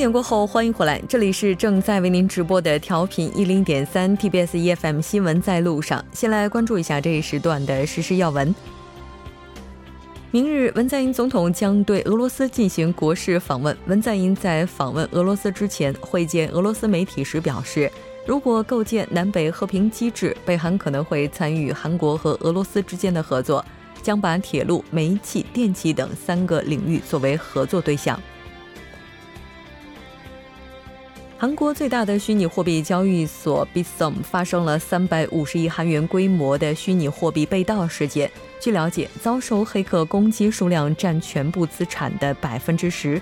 点过后，欢迎回来，这里是正在为您直播的调频一零点三 TBS EFM 新闻在路上。先来关注一下这一时段的实时要闻。明日，文在寅总统将对俄罗斯进行国事访问。文在寅在访问俄罗斯之前会见俄罗斯媒体时表示，如果构建南北和平机制，北韩可能会参与韩国和俄罗斯之间的合作，将把铁路、煤气、电气等三个领域作为合作对象。韩国最大的虚拟货币交易所 Bitsum 发生了三百五十亿韩元规模的虚拟货币被盗事件。据了解，遭受黑客攻击数量占全部资产的百分之十。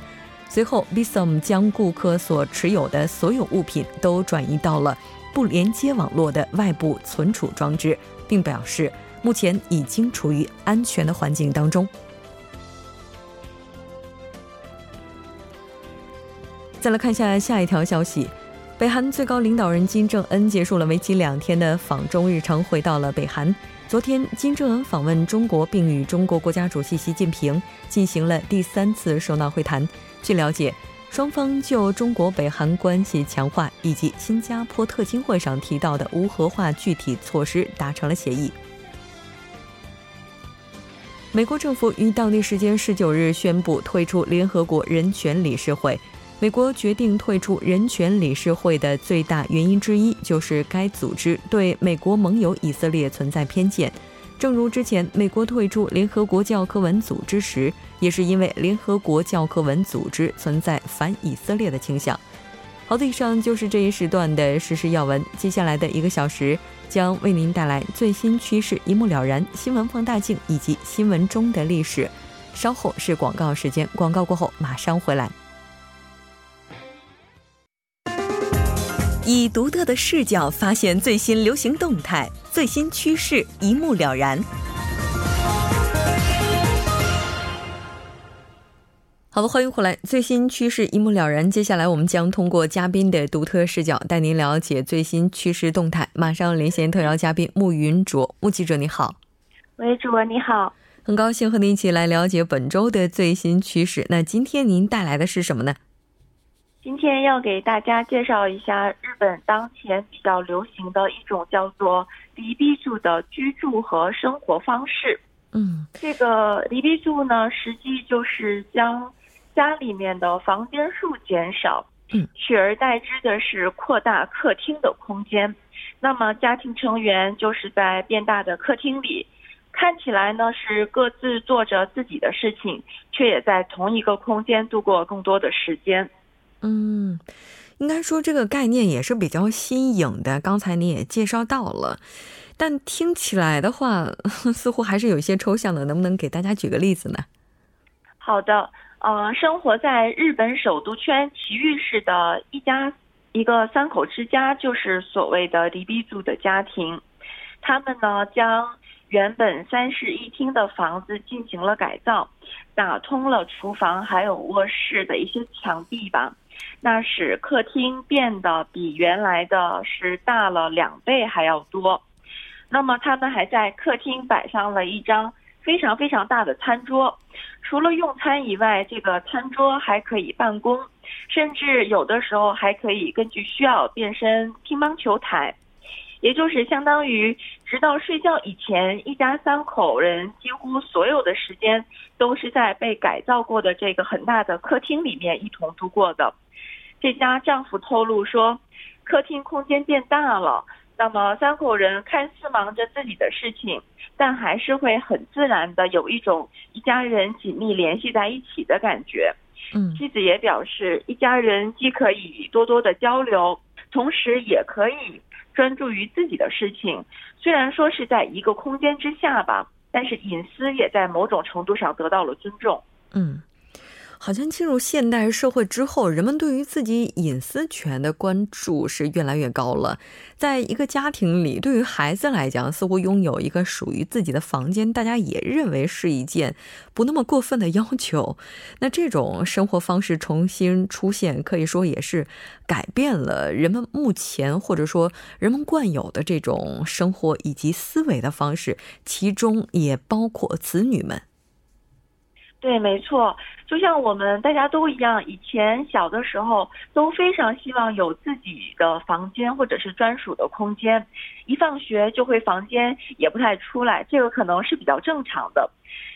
随后，Bitsum 将顾客所持有的所有物品都转移到了不连接网络的外部存储装置，并表示目前已经处于安全的环境当中。再来看一下下一条消息，北韩最高领导人金正恩结束了为期两天的访中日程，回到了北韩。昨天，金正恩访问中国，并与中国国家主席习近平进行了第三次首脑会谈。据了解，双方就中国北韩关系强化以及新加坡特金会上提到的无核化具体措施达成了协议。美国政府于当地时间十九日宣布退出联合国人权理事会。美国决定退出人权理事会的最大原因之一，就是该组织对美国盟友以色列存在偏见。正如之前美国退出联合国教科文组织时，也是因为联合国教科文组织存在反以色列的倾向。好的，以上就是这一时段的实时要闻。接下来的一个小时将为您带来最新趋势，一目了然，新闻放大镜以及新闻中的历史。稍后是广告时间，广告过后马上回来。以独特的视角发现最新流行动态、最新趋势，一目了然。好的，欢迎回来，最新趋势一目了然。接下来，我们将通过嘉宾的独特视角，带您了解最新趋势动态。马上连线特邀嘉宾穆云卓，穆记者你好。喂，主播你好，很高兴和您一起来了解本周的最新趋势。那今天您带来的是什么呢？今天要给大家介绍一下日本当前比较流行的一种叫做“离避住”的居住和生活方式。嗯，这个“离避住”呢，实际就是将家里面的房间数减少，嗯，取而代之的是扩大客厅的空间。那么家庭成员就是在变大的客厅里，看起来呢是各自做着自己的事情，却也在同一个空间度过更多的时间。嗯，应该说这个概念也是比较新颖的。刚才你也介绍到了，但听起来的话，似乎还是有一些抽象的。能不能给大家举个例子呢？好的，呃，生活在日本首都圈埼玉市的一家一个三口之家，就是所谓的离逼族的家庭。他们呢，将原本三室一厅的房子进行了改造，打通了厨房还有卧室的一些墙壁吧。那使客厅变得比原来的是大了两倍还要多。那么他们还在客厅摆上了一张非常非常大的餐桌，除了用餐以外，这个餐桌还可以办公，甚至有的时候还可以根据需要变身乒乓球台，也就是相当于直到睡觉以前，一家三口人几乎所有的时间都是在被改造过的这个很大的客厅里面一同度过的。这家丈夫透露说，客厅空间变大了，那么三口人看似忙着自己的事情，但还是会很自然的有一种一家人紧密联系在一起的感觉。嗯，妻子也表示，一家人既可以多多的交流，同时也可以专注于自己的事情。虽然说是在一个空间之下吧，但是隐私也在某种程度上得到了尊重。嗯。好像进入现代社会之后，人们对于自己隐私权的关注是越来越高了。在一个家庭里，对于孩子来讲，似乎拥有一个属于自己的房间，大家也认为是一件不那么过分的要求。那这种生活方式重新出现，可以说也是改变了人们目前或者说人们惯有的这种生活以及思维的方式，其中也包括子女们。对，没错，就像我们大家都一样，以前小的时候都非常希望有自己的房间或者是专属的空间，一放学就会房间也不太出来，这个可能是比较正常的。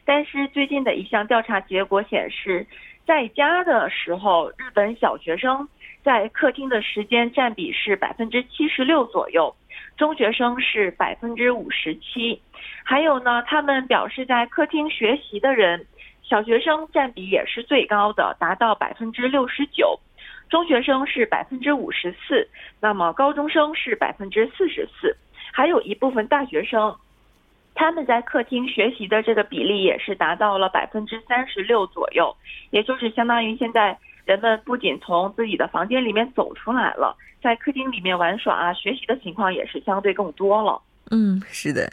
但是最近的一项调查结果显示，在家的时候，日本小学生在客厅的时间占比是百分之七十六左右，中学生是百分之五十七，还有呢，他们表示在客厅学习的人。小学生占比也是最高的，达到百分之六十九，中学生是百分之五十四，那么高中生是百分之四十四，还有一部分大学生，他们在客厅学习的这个比例也是达到了百分之三十六左右，也就是相当于现在人们不仅从自己的房间里面走出来了，在客厅里面玩耍啊、学习的情况也是相对更多了。嗯，是的。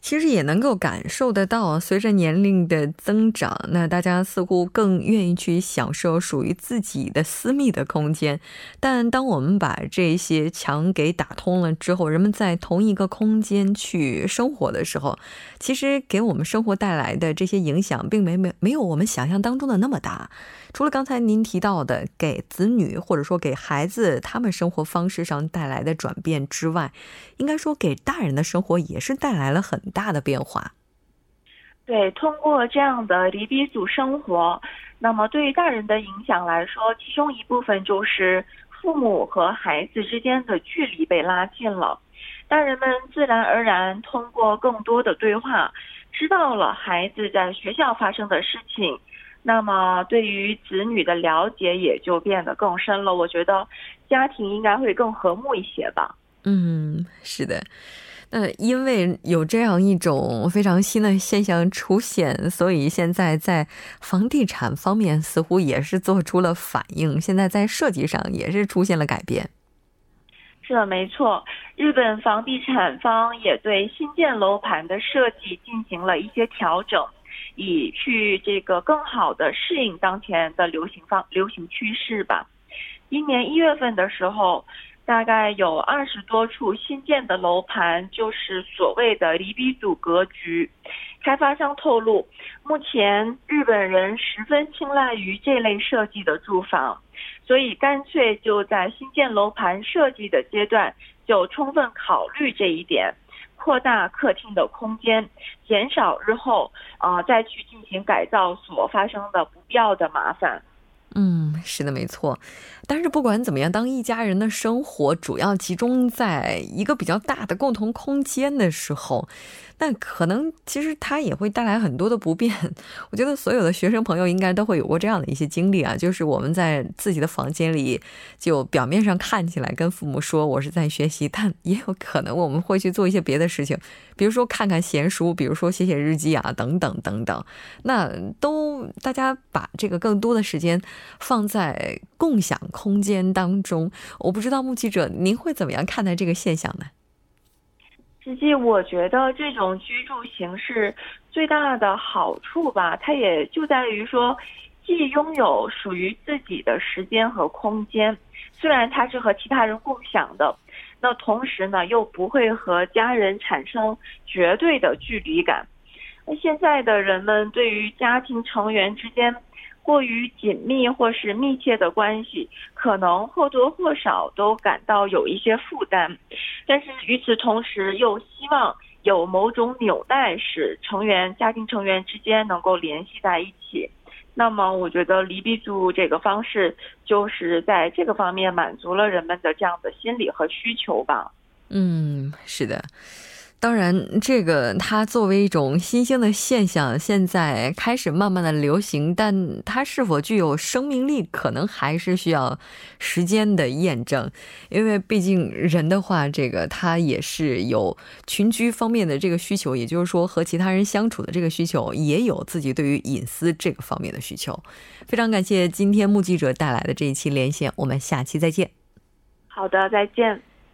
其实也能够感受得到，随着年龄的增长，那大家似乎更愿意去享受属于自己的私密的空间。但当我们把这些墙给打通了之后，人们在同一个空间去生活的时候，其实给我们生活带来的这些影响，并没没没有我们想象当中的那么大。除了刚才您提到的给子女或者说给孩子他们生活方式上带来的转变之外，应该说给大人的生活也是带来了很大的变化。对，通过这样的离别组生活，那么对于大人的影响来说，其中一部分就是父母和孩子之间的距离被拉近了，大人们自然而然通过更多的对话，知道了孩子在学校发生的事情。那么，对于子女的了解也就变得更深了。我觉得家庭应该会更和睦一些吧。嗯，是的。那因为有这样一种非常新的现象出现，所以现在在房地产方面似乎也是做出了反应。现在在设计上也是出现了改变。是的，没错。日本房地产方也对新建楼盘的设计进行了一些调整。以去这个更好的适应当前的流行方流行趋势吧。今年一月份的时候，大概有二十多处新建的楼盘就是所谓的离比组格局。开发商透露，目前日本人十分青睐于这类设计的住房，所以干脆就在新建楼盘设计的阶段就充分考虑这一点。扩大客厅的空间，减少日后啊再去进行改造所发生的不必要的麻烦。嗯，是的，没错。但是不管怎么样，当一家人的生活主要集中在一个比较大的共同空间的时候。但可能其实它也会带来很多的不便。我觉得所有的学生朋友应该都会有过这样的一些经历啊，就是我们在自己的房间里，就表面上看起来跟父母说我是在学习，但也有可能我们会去做一些别的事情，比如说看看闲书，比如说写写日记啊，等等等等。那都大家把这个更多的时间放在共享空间当中。我不知道目击者您会怎么样看待这个现象呢？实际我觉得这种居住形式最大的好处吧，它也就在于说，既拥有属于自己的时间和空间，虽然它是和其他人共享的，那同时呢又不会和家人产生绝对的距离感。那现在的人们对于家庭成员之间。过于紧密或是密切的关系，可能或多或少都感到有一些负担，但是与此同时又希望有某种纽带，使成员家庭成员之间能够联系在一起。那么，我觉得离别族这个方式就是在这个方面满足了人们的这样的心理和需求吧。嗯，是的。当然，这个它作为一种新兴的现象，现在开始慢慢的流行，但它是否具有生命力，可能还是需要时间的验证。因为毕竟人的话，这个他也是有群居方面的这个需求，也就是说和其他人相处的这个需求，也有自己对于隐私这个方面的需求。非常感谢今天目击者带来的这一期连线，我们下期再见。好的，再见。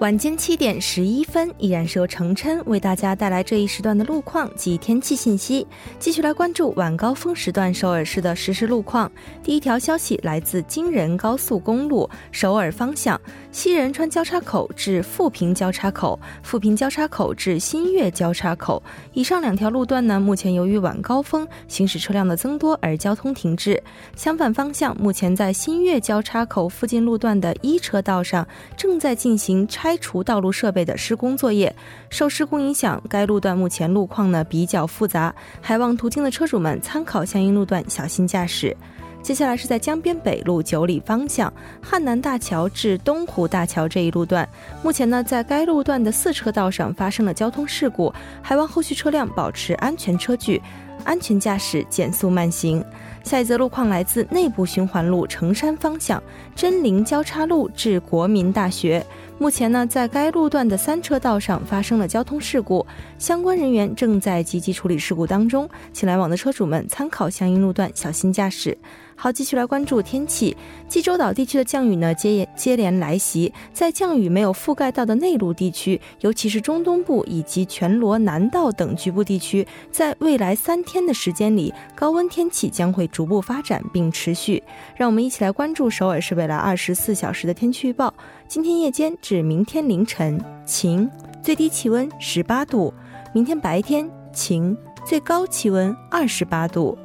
晚间七点十一分，依然是由程琛为大家带来这一时段的路况及天气信息。继续来关注晚高峰时段首尔市的实时路况。第一条消息来自京仁高速公路首尔方向西仁川交叉口至富平交叉口、富平交叉口至新月交叉口。以上两条路段呢，目前由于晚高峰行驶车辆的增多而交通停滞。相反方向，目前在新月交叉口附近路段的一车道上正在进行拆。除道路设备的施工作业，受施工影响，该路段目前路况呢比较复杂，还望途经的车主们参考相应路段，小心驾驶。接下来是在江边北路九里方向汉南大桥至东湖大桥这一路段，目前呢在该路段的四车道上发生了交通事故，还望后续车辆保持安全车距，安全驾驶，减速慢行。下一则路况来自内部循环路城山方向真灵交叉路至国民大学。目前呢，在该路段的三车道上发生了交通事故，相关人员正在积极处理事故当中，请来往的车主们参考相应路段，小心驾驶。好，继续来关注天气。济州岛地区的降雨呢，接接连来袭。在降雨没有覆盖到的内陆地区，尤其是中东部以及全罗南道等局部地区，在未来三天的时间里，高温天气将会逐步发展并持续。让我们一起来关注首尔市未来二十四小时的天气预报。今天夜间至明天凌晨晴，最低气温十八度；明天白天晴，最高气温二十八度。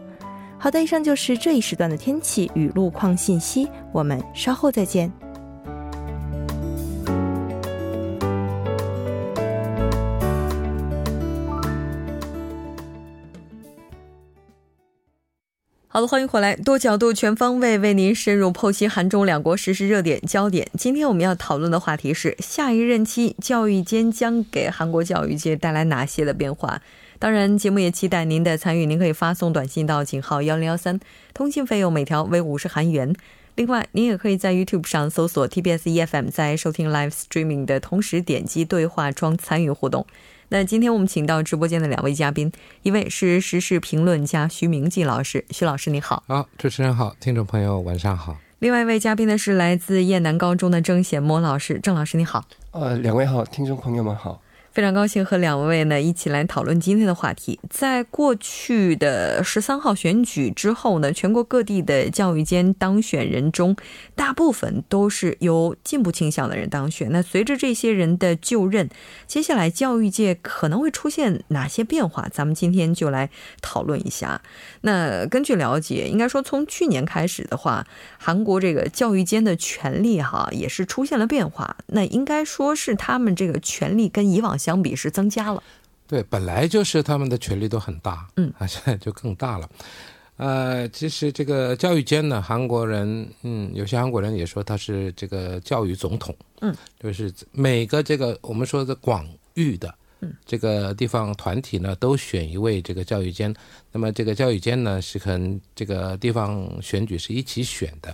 好的，以上就是这一时段的天气与路况信息，我们稍后再见。好的，欢迎回来，多角度、全方位为您深入剖析韩中两国实时热点焦点。今天我们要讨论的话题是：下一任期教育间将给韩国教育界带来哪些的变化？当然，节目也期待您的参与。您可以发送短信到井号幺零幺三，通信费用每条为五十韩元。另外，您也可以在 YouTube 上搜索 TBS EFM，在收听 Live Streaming 的同时点击对话窗参与互动。那今天我们请到直播间的两位嘉宾，一位是时事评论家徐明季老师，徐老师你好。好，主持人好，听众朋友晚上好。另外一位嘉宾呢是来自燕南高中的郑显模老师，郑老师你好。呃，两位好，听众朋友们好。非常高兴和两位呢一起来讨论今天的话题。在过去的十三号选举之后呢，全国各地的教育间当选人中，大部分都是由进步倾向的人当选。那随着这些人的就任，接下来教育界可能会出现哪些变化？咱们今天就来讨论一下。那根据了解，应该说从去年开始的话，韩国这个教育间的权力哈也是出现了变化。那应该说是他们这个权力跟以往。相比是增加了，对，本来就是他们的权力都很大，嗯，啊，现在就更大了。呃，其实这个教育间呢，韩国人，嗯，有些韩国人也说他是这个教育总统，嗯，就是每个这个我们说的广域的，嗯，这个地方团体呢，都选一位这个教育监。那么这个教育监呢，是跟这个地方选举是一起选的。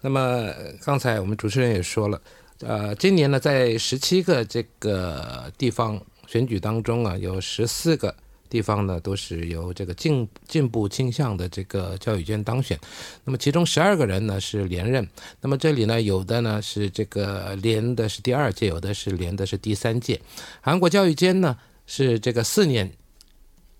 那么刚才我们主持人也说了。呃，今年呢，在十七个这个地方选举当中啊，有十四个地方呢都是由这个进进步倾向的这个教育监当选。那么其中十二个人呢是连任。那么这里呢，有的呢是这个连的是第二届，有的是连的是第三届。韩国教育监呢是这个四年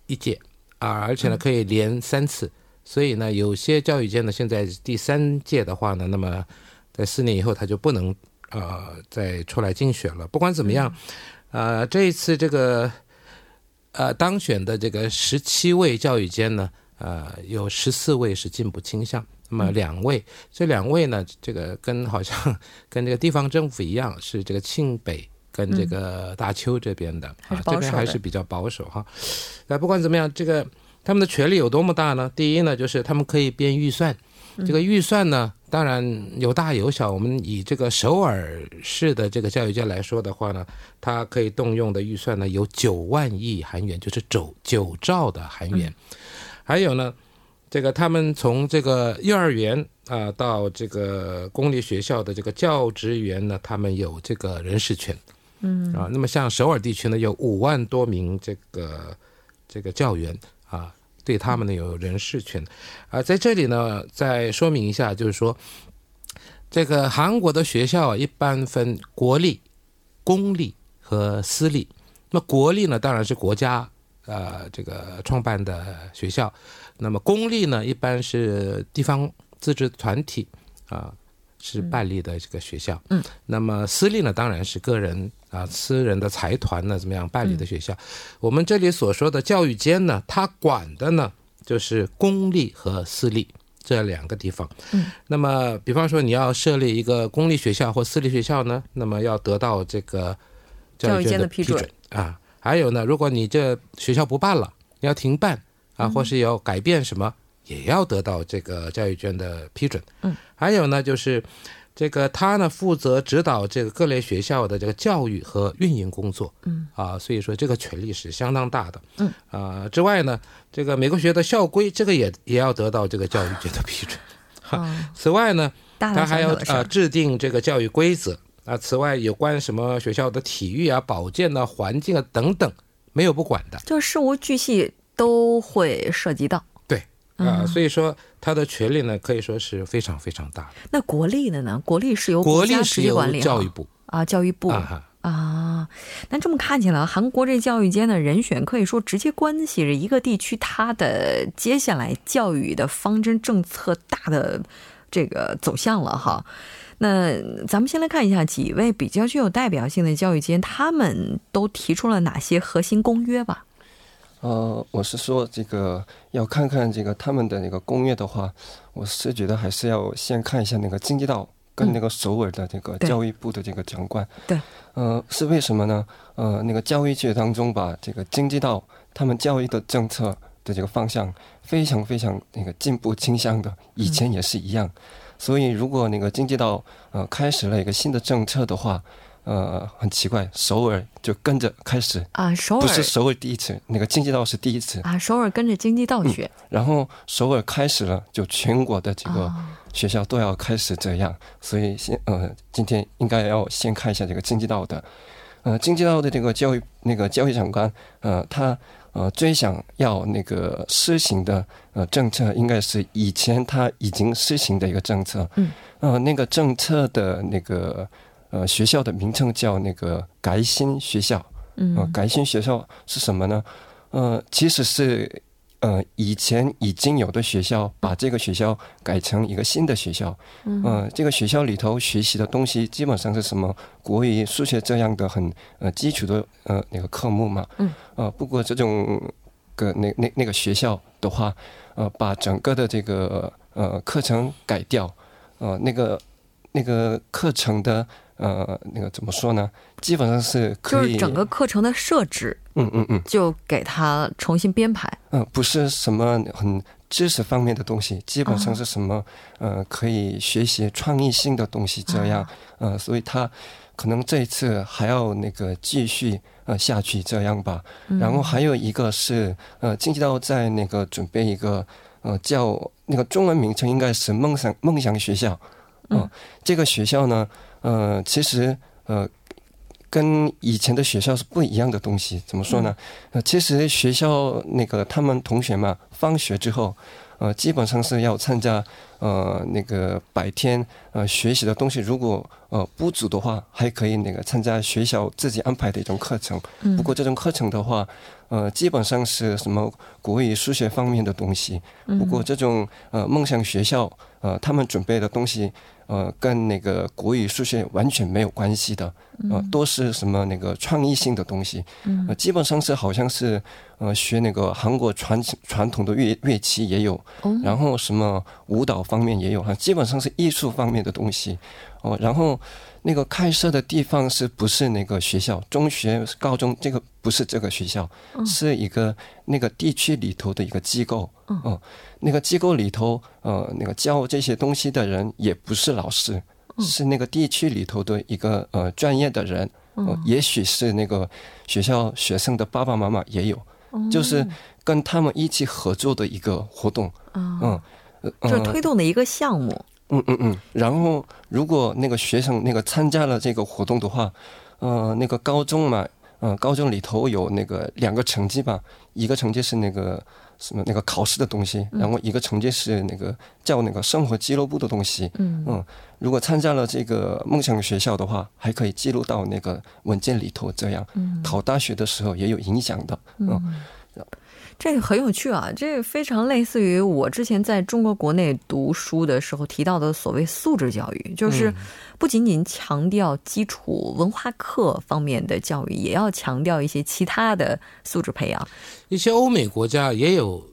一届啊，而且呢可以连三次。所以呢，有些教育监呢现在第三届的话呢，那么在四年以后他就不能。呃，再出来竞选了。不管怎么样，呃，这一次这个呃当选的这个十七位教育监呢，呃，有十四位是进步倾向。那么两位，这两位呢，这个跟好像 跟这个地方政府一样，是这个庆北跟这个大邱这边的啊，这边还是比较保守哈。那不管怎么样，这个他们的权力有多么大呢？第一呢，就是他们可以编预算。这个预算呢，当然有大有小。我们以这个首尔市的这个教育界来说的话呢，它可以动用的预算呢有九万亿韩元，就是九九兆的韩元。还有呢，这个他们从这个幼儿园啊到这个公立学校的这个教职员呢，他们有这个人事权。嗯啊，那么像首尔地区呢，有五万多名这个这个教员啊。对他们呢有人事权，啊，在这里呢再说明一下，就是说，这个韩国的学校一般分国立公立和私立。那么国立呢，当然是国家呃这个创办的学校。那么公立呢，一般是地方自治团体啊是办理的这个学校。嗯。那么私立呢，当然是个人啊私人的财团呢怎么样办理的学校。我们这里所说的教育监呢，它管的呢就是公立和私立。这两个地方，嗯，那么比方说你要设立一个公立学校或私立学校呢，那么要得到这个教育监的批准啊。还有呢，如果你这学校不办了，你要停办啊，或是要改变什么，也要得到这个教育监的批准。嗯，还有呢，就是。这个他呢负责指导这个各类学校的这个教育和运营工作，嗯啊，所以说这个权力是相当大的，嗯啊之外呢，这个美国学校的校规这个也也要得到这个教育局的批准。哈 此外呢，他还要啊制定这个教育规则啊。此外，有关什么学校的体育啊、保健啊、环境啊等等，没有不管的，就事无巨细都会涉及到。对啊，所以说。他的权力呢，可以说是非常非常大的。那国力的呢？国力是由国力是由教育部啊，教育部啊。那这么看起来，韩国这教育间的人选可以说直接关系着一个地区它的接下来教育的方针政策大的这个走向了哈。那咱们先来看一下几位比较具有代表性的教育间，他们都提出了哪些核心公约吧。呃，我是说这个要看看这个他们的那个工业的话，我是觉得还是要先看一下那个京畿道跟那个首尔的这个教育部的这个长官。对。呃，是为什么呢？呃，那个教育界当中把这个京畿道他们教育的政策的这个方向非常非常那个进步倾向的，以前也是一样。所以如果那个京畿道呃开始了一个新的政策的话。呃，很奇怪，首尔就跟着开始。啊，首尔。不是首尔第一次，那个经济道是第一次。啊，首尔跟着经济道学，然后首尔开始了，就全国的这个学校都要开始这样，所以先呃，今天应该要先看一下这个经济道的，呃，经济道的这个教育那个教育长官，呃，他呃最想要那个施行的呃政策，应该是以前他已经施行的一个政策，嗯，呃，那个政策的那个。呃，学校的名称叫那个改新学校。嗯，改新学校是什么呢？呃，其实是呃以前已经有的学校，把这个学校改成一个新的学校。嗯，这个学校里头学习的东西基本上是什么国语、数学这样的很呃基础的呃那个科目嘛。嗯，呃，不过这种个那那那个学校的话，呃，把整个的这个呃课程改掉，呃，那个那个课程的。呃，那个怎么说呢？基本上是可以，就是整个课程的设置，嗯嗯嗯，就给他重新编排。嗯，不是什么很知识方面的东西，基本上是什么呃，可以学习创意性的东西这样。呃，所以他可能这一次还要那个继续呃下去这样吧。然后还有一个是呃，经济道在那个准备一个呃叫那个中文名称应该是梦想梦想学校。嗯，这个学校呢。呃，其实呃，跟以前的学校是不一样的东西。怎么说呢？呃，其实学校那个他们同学嘛，放学之后，呃，基本上是要参加呃那个白天呃学习的东西。如果呃不足的话，还可以那个参加学校自己安排的一种课程。不过这种课程的话，呃，基本上是什么国语、数学方面的东西。不过这种呃梦想学校呃他们准备的东西。呃，跟那个国语、数学完全没有关系的，呃，都是什么那个创意性的东西，呃，基本上是好像是呃学那个韩国传传统的乐乐器也有，然后什么舞蹈方面也有哈，基本上是艺术方面的东西，哦，然后。那个开设的地方是不是那个学校？中学、高中这个不是这个学校，是一个那个地区里头的一个机构。哦，那个机构里头，呃，那个教这些东西的人也不是老师，是那个地区里头的一个呃专业的人。嗯，也许是那个学校学生的爸爸妈妈也有，就是跟他们一起合作的一个活动。嗯，就是推动的一个项目。嗯嗯嗯，然后如果那个学生那个参加了这个活动的话，呃，那个高中嘛，呃，高中里头有那个两个成绩吧，一个成绩是那个什么那个考试的东西，然后一个成绩是那个叫那个生活俱乐部的东西。嗯嗯，如果参加了这个梦想学校的话，还可以记录到那个文件里头，这样考大学的时候也有影响的。嗯。这个很有趣啊！这个非常类似于我之前在中国国内读书的时候提到的所谓素质教育，就是不仅仅强调基础文化课方面的教育，也要强调一些其他的素质培养。一些欧美国家也有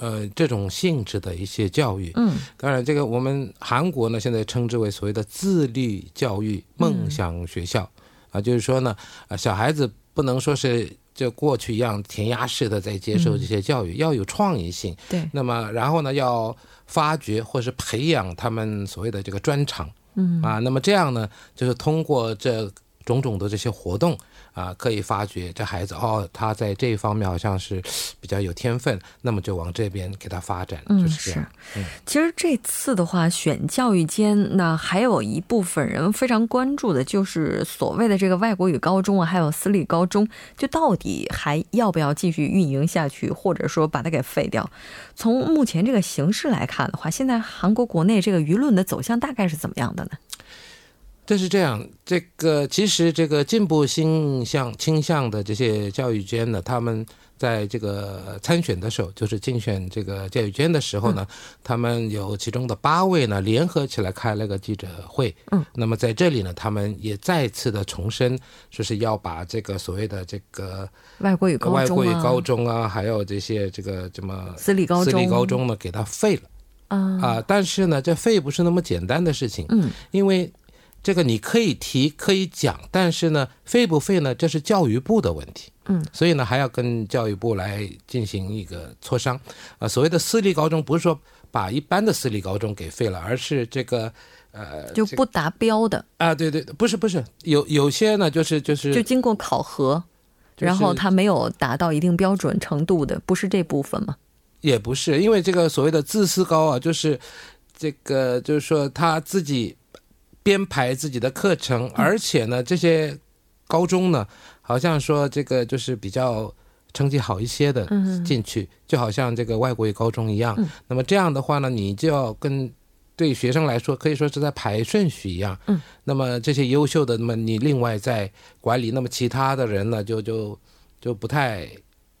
呃这种性质的一些教育。嗯，当然，这个我们韩国呢，现在称之为所谓的自律教育梦想学校啊，就是说呢，啊，小孩子不能说是。就过去一样填鸭式的在接受这些教育，要有创意性。对，那么然后呢，要发掘或是培养他们所谓的这个专长。嗯啊，那么这样呢，就是通过这种种的这些活动。啊，可以发掘这孩子哦，他在这一方面好像是比较有天分，那么就往这边给他发展，就是这样。嗯，其实这次的话，选教育间，那还有一部分人非常关注的就是所谓的这个外国语高中啊，还有私立高中，就到底还要不要继续运营下去，或者说把它给废掉？从目前这个形势来看的话，现在韩国国内这个舆论的走向大概是怎么样的呢？这是这样，这个其实这个进步倾向倾向的这些教育监呢，他们在这个参选的时候，就是竞选这个教育监的时候呢，他们有其中的八位呢联合起来开了个记者会。嗯，那么在这里呢，他们也再次的重申，说是要把这个所谓的这个外国语高中、外国语高中啊，还有这些这个什么私立高中、私立高中呢，给它废了。啊啊！但是呢，这废不是那么简单的事情。嗯，因为。这个你可以提，可以讲，但是呢，废不废呢？这是教育部的问题。嗯，所以呢，还要跟教育部来进行一个磋商。啊，所谓的私立高中，不是说把一般的私立高中给废了，而是这个呃，就不达标的啊，对对，不是不是，有有些呢，就是就是就经过考核，然后他没有达到一定标准程度的，不是这部分吗？也不是，因为这个所谓的自私高啊，就是这个就是说他自己。编排自己的课程，而且呢，这些高中呢，好像说这个就是比较成绩好一些的进去，就好像这个外国语高中一样。那么这样的话呢，你就要跟对学生来说，可以说是在排顺序一样。嗯。那么这些优秀的，那么你另外在管理，那么其他的人呢，就就就不太。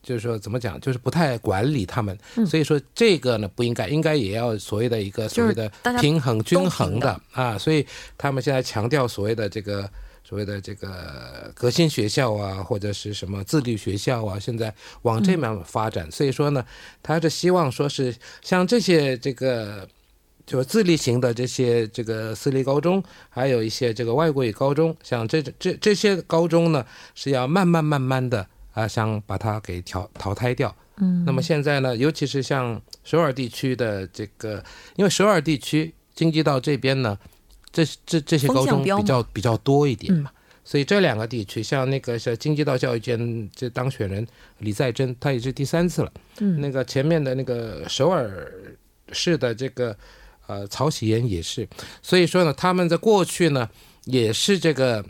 就是说，怎么讲，就是不太管理他们，所以说这个呢不应该，应该也要所谓的一个所谓的平衡均衡的。啊，所以他们现在强调所谓的这个所谓的这个革新学校啊，或者是什么自律学校啊，现在往这面发展，所以说呢，他是希望说是像这些这个就是自立型的这些这个私立高中，还有一些这个外国语高中，像这这这些高中呢，是要慢慢慢慢的。啊，想把它给淘淘汰掉。嗯，那么现在呢，尤其是像首尔地区的这个，因为首尔地区京畿道这边呢，这这这些高中比较比较多一点嘛，所以这两个地区，像那个像京畿道教育监这当选人李在珍，他也是第三次了。嗯，那个前面的那个首尔市的这个呃曹喜岩也是，所以说呢，他们在过去呢也是这个。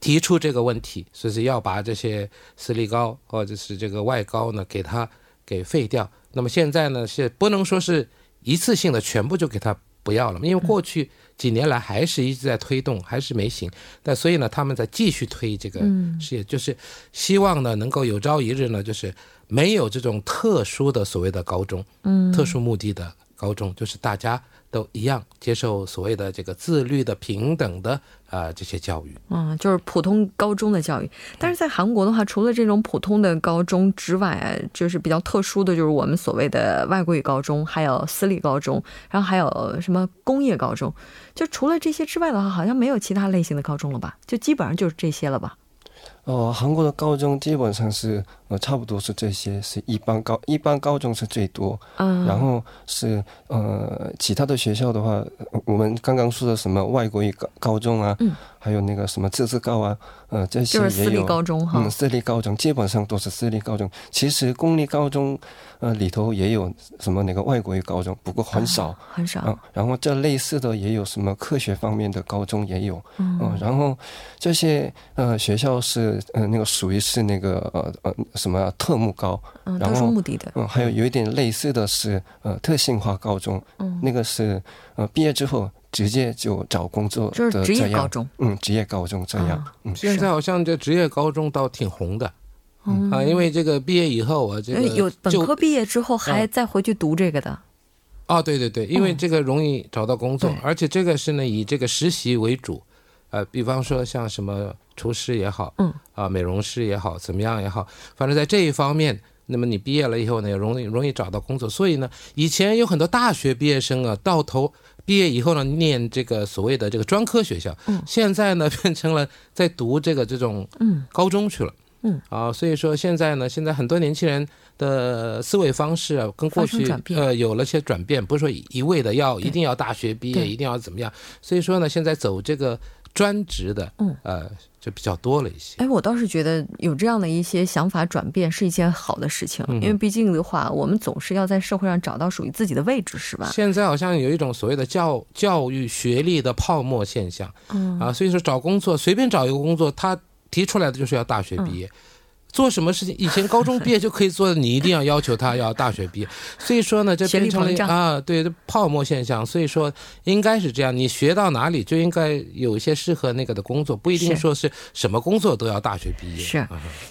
提出这个问题，说是要把这些私立高或者是这个外高呢，给它给废掉。那么现在呢，是不能说是一次性的全部就给它不要了，因为过去几年来还是一直在推动，还是没行。但所以呢，他们在继续推这个事业，就是希望呢，能够有朝一日呢，就是没有这种特殊的所谓的高中，嗯，特殊目的的高中，就是大家。都一样接受所谓的这个自律的平等的啊这些教育，嗯，就是普通高中的教育。但是在韩国的话，除了这种普通的高中之外，就是比较特殊的就是我们所谓的外国语高中，还有私立高中，然后还有什么工业高中。就除了这些之外的话，好像没有其他类型的高中了吧？就基本上就是这些了吧？哦，韩国的高中基本上是。呃，差不多是这些，是一般高一般高中是最多，嗯，然后是呃其他的学校的话，我们刚刚说的什么外国语高高中啊，嗯，还有那个什么自治高啊，呃这些也有，高中哈，嗯，私立高中基本上都是私立高中，其实公立高中呃里头也有什么那个外国语高中，不过很少很少，嗯，然后这类似的也有什么科学方面的高中也有，嗯，然后这些呃学校是是呃那个属于是那个呃呃什么特目高，嗯，特殊目的的，嗯，还有有一点类似的是呃特性化高中，嗯，那个是呃毕业之后直接就找工作的就是职业高中，嗯，职业高中这样，嗯，现在好像这职业高中倒挺红的，啊，因为这个毕业以后啊，这个有本科毕业之后还再回去读这个的。哦，对对对，因为这个容易找到工作，而且这个是呢以这个实习为主，呃，比方说像什么厨师也好，嗯，啊，美容师也好，怎么样也好，反正在这一方面，那么你毕业了以后呢，也容易容易找到工作。所以呢，以前有很多大学毕业生啊，到头毕业以后呢，念这个所谓的这个专科学校，嗯，现在呢变成了在读这个这种嗯。高中去了，嗯，啊，所以说现在呢，现在很多年轻人。的思维方式啊，跟过去呃有了些转变，不是说一味的要一定要大学毕业，一定要怎么样。所以说呢，现在走这个专职的，嗯呃就比较多了一些。哎，我倒是觉得有这样的一些想法转变是一件好的事情，因为毕竟的话，我们总是要在社会上找到属于自己的位置，是吧？现在好像有一种所谓的教教育学历的泡沫现象，嗯啊，所以说找工作随便找一个工作，他提出来的就是要大学毕业。做什么事情？以前高中毕业就可以做的，你一定要要求他要大学毕业。所以说呢，这变成了啊，对泡沫现象。所以说应该是这样，你学到哪里就应该有一些适合那个的工作，不一定说是什么工作都要大学毕业。是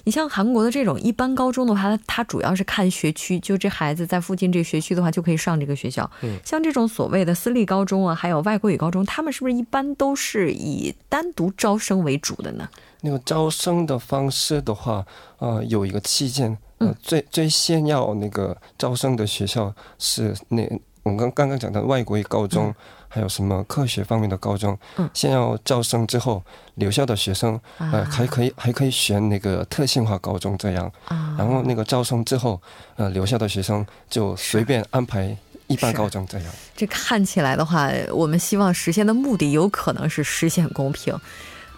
你像韩国的这种一般高中的话，它主要是看学区，就这孩子在附近这个学区的话就可以上这个学校。嗯，像这种所谓的私立高中啊，还有外国语高中，他们是不是一般都是以单独招生为主的呢？那个招生的方式的话，呃，有一个期限，呃，最最先要那个招生的学校是那我们刚刚刚讲的外国语高中，还有什么科学方面的高中，嗯，先要招生之后，留校的学生，呃，还可以还可以选那个特性化高中这样，啊，然后那个招生之后，呃，留校的学生就随便安排一般高中这样。这看起来的话，我们希望实现的目的有可能是实现公平。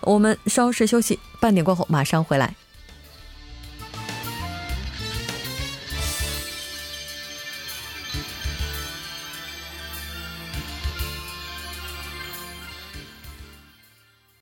我们稍事休息，半点过后马上回来。